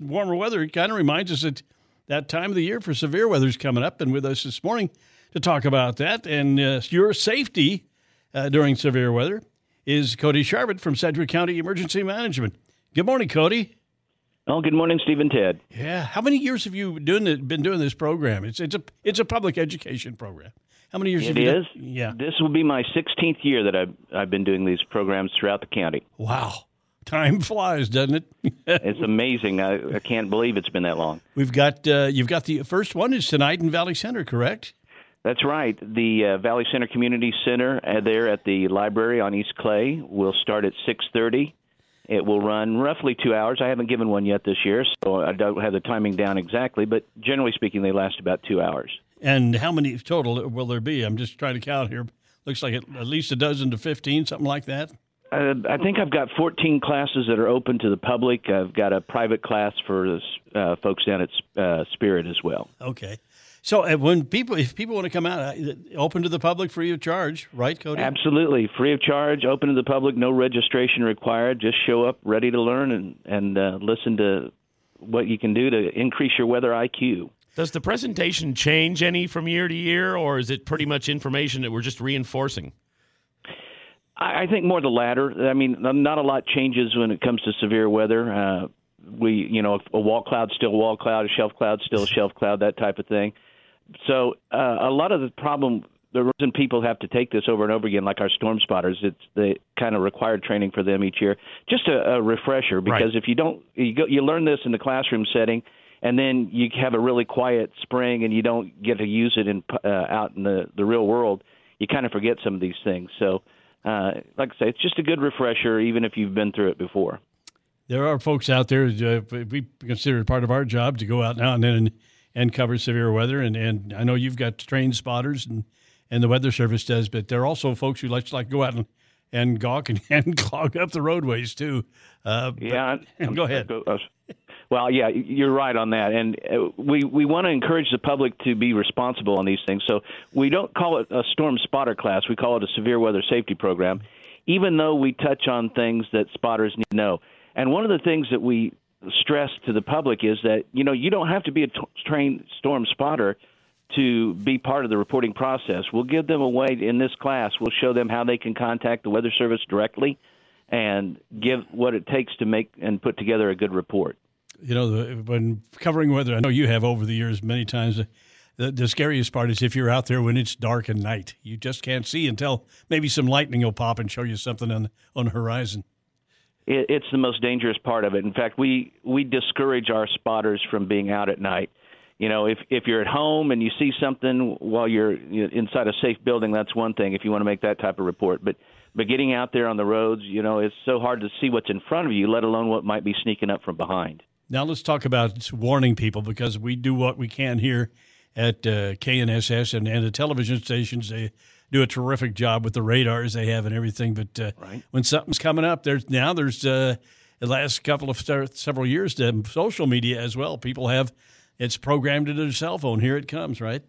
Warmer weather kind of reminds us that that time of the year for severe weather is coming up. And with us this morning to talk about that and uh, your safety uh, during severe weather is Cody Charvat from Sedgwick County Emergency Management. Good morning, Cody. Oh, good morning, Steve and Ted. Yeah, how many years have you doing it, been doing this program? It's it's a it's a public education program. How many years? It have you is. Done? Yeah. This will be my 16th year that I've I've been doing these programs throughout the county. Wow, time flies, doesn't it? it's amazing. I, I can't believe it's been that long. We've got uh, you've got the first one is tonight in Valley Center, correct? That's right. The uh, Valley Center Community Center uh, there at the library on East Clay will start at 6:30. It will run roughly two hours. I haven't given one yet this year, so I don't have the timing down exactly. But generally speaking, they last about two hours. And how many total will there be? I'm just trying to count here. Looks like at least a dozen to 15, something like that. Uh, I think I've got 14 classes that are open to the public. I've got a private class for uh, folks down at uh, Spirit as well. Okay. So uh, when people, if people want to come out, uh, open to the public free of charge, right, Cody? Absolutely, free of charge, open to the public, no registration required. Just show up, ready to learn, and and uh, listen to what you can do to increase your weather IQ. Does the presentation change any from year to year, or is it pretty much information that we're just reinforcing? I, I think more the latter. I mean, not a lot changes when it comes to severe weather. Uh, we, you know, a wall cloud still a wall cloud, a shelf cloud still a shelf cloud, that type of thing. So uh, a lot of the problem, the reason people have to take this over and over again, like our storm spotters, it's the kind of required training for them each year. Just a, a refresher, because Right. if you don't, you go, you learn this in the classroom setting, and then you have a really quiet spring, and you don't get to use it in uh, out in the the real world. You kind of forget some of these things. So, uh, like I say, it's just a good refresher, even if you've been through it before. There are folks out there. Uh, we consider it part of our job to go out now and then and, and cover severe weather. And, and I know you've got trained spotters and, and the Weather Service does, but there are also folks who like to like go out and, and gawk and, and clog up the roadways too. Uh, but- Yeah, I'm- go ahead. Uh, Well, yeah, you're right on that, and uh, we we want to encourage the public to be responsible on these things. So we don't call it a storm spotter class; we call it a severe weather safety program. Even though we touch on things that spotters need to know, and one of the things that we stress to the public is that you know you don't have to be a t- trained storm spotter to be part of the reporting process. We'll give them a way in this class. We'll show them how they can contact the Weather Service directly and give what it takes to make and put together a good report. you know, the, when covering weather, I know you have over the years many times. The, the scariest part is if you're out there when it's dark and night. You just can't see until maybe some lightning will pop and show you something on on the horizon. It, it's the most dangerous part of it. In fact, we we discourage our spotters from being out at night. You know, if if you're at home and you see something while you're inside a safe building, that's one thing. If you want to make that type of report, but but getting out there on the roads, you know, it's so hard to see what's in front of you, let alone what might be sneaking up from behind. Now let's talk about warning people because we do what we can here at uh, KNSS and, and the television stations. They do a terrific job with the radars they have and everything. But uh, Right. when something's coming up, there's now there's uh, the last couple of several years the social media as well. People have it's programmed into their cell phone. Here it comes, right?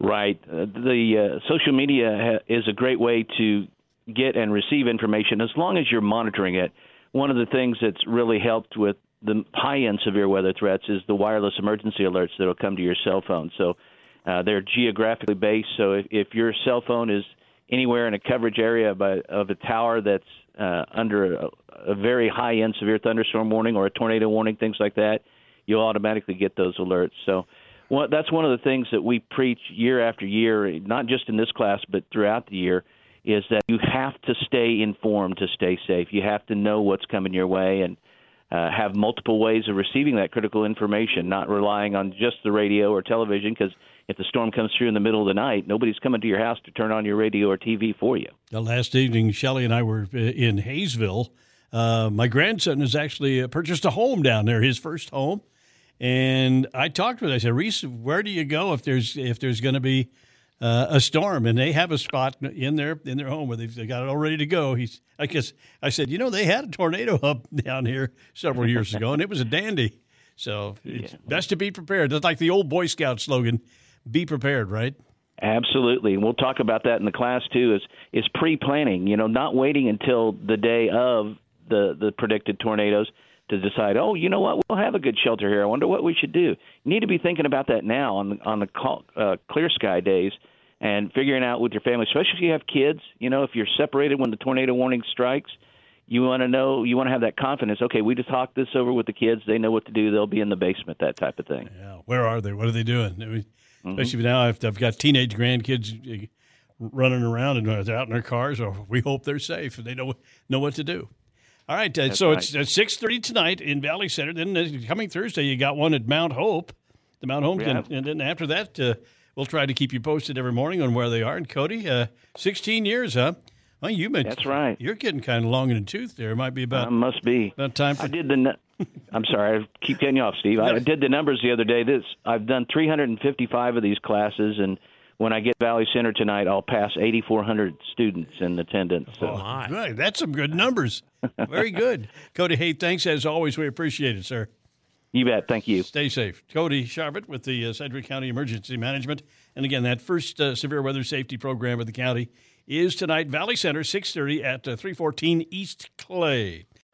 Right. Uh, the uh, social media ha- is a great way to get and receive information as long as you're monitoring it. One of the things that's really helped with the high end severe weather threats is the wireless emergency alerts that will come to your cell phone. So uh, they're geographically based. So if, if your cell phone is anywhere in a coverage area by, of a tower that's uh, under a, a very high end severe thunderstorm warning or a tornado warning, things like that, you'll automatically get those alerts. So, well, that's one of the things that we preach year after year, not just in this class but throughout the year, is that you have to stay informed to stay safe. You have to know what's coming your way and uh, have multiple ways of receiving that critical information, not relying on just the radio or television because if the storm comes through in the middle of the night, nobody's coming to your house to turn on your radio or TV for you. The last evening, Shelley and I were uh, in Haysville. Uh, my grandson has actually uh, purchased a home down there, his first home, and I talked with. Him. I said, "Reese, where do you go if there's if there's going to be uh, a storm?" And they have a spot in their in their home where they've they got it all ready to go. He's, I guess, I said, "You know, they had a tornado up down here several years ago, and it was a dandy." So it's yeah. best to be prepared. That's like the old Boy Scout slogan be prepared, right? Absolutely, and we'll talk about that in the class too. Is is pre planning? You know, not waiting until the day of the the predicted tornadoes to decide. Oh, you know what? We'll have a good shelter here. I wonder what we should do. You need to be thinking about that now on the, on the call, uh, clear sky days and figuring out with your family, especially if you have kids. You know, if you're separated when the tornado warning strikes, you want to know, you want to have that confidence. Okay, we just talked this over with the kids. They know what to do. They'll be in the basement. That type of thing. Yeah. Where are they? What are they doing? I mean, Mm-hmm. Especially now, if I've got teenage grandkids running around and they're out in their cars, or we hope they're safe and they know know what to do. All right, uh, so right. it's six thirty tonight in Valley Center. Then uh, coming Thursday, you got one at Mount Hope, the Mount Hope, yeah. and, and, then after that, uh, we'll try to keep you posted every morning on where they are. And Cody, uh, sixteen years, huh? Well, you mentioned that's right. You're getting kind of long in the tooth there. It might be about uh, must be about time. For- I did the. I'm sorry, I keep cutting you off, Steve. I did the numbers the other day. This I've done 355 of these classes, and when I get Valley Center tonight, I'll pass 8,400 students in attendance. So. Oh, my. Good. That's some good numbers. Very good. Cody, hey, thanks as always. We appreciate it, sir. You bet. Thank you. Stay safe. Cody Charvat with the uh, Sedgwick County Emergency Management. And again, that first uh, severe weather safety program of the county is tonight, Valley Center, 630 at uh, 314 East Clay.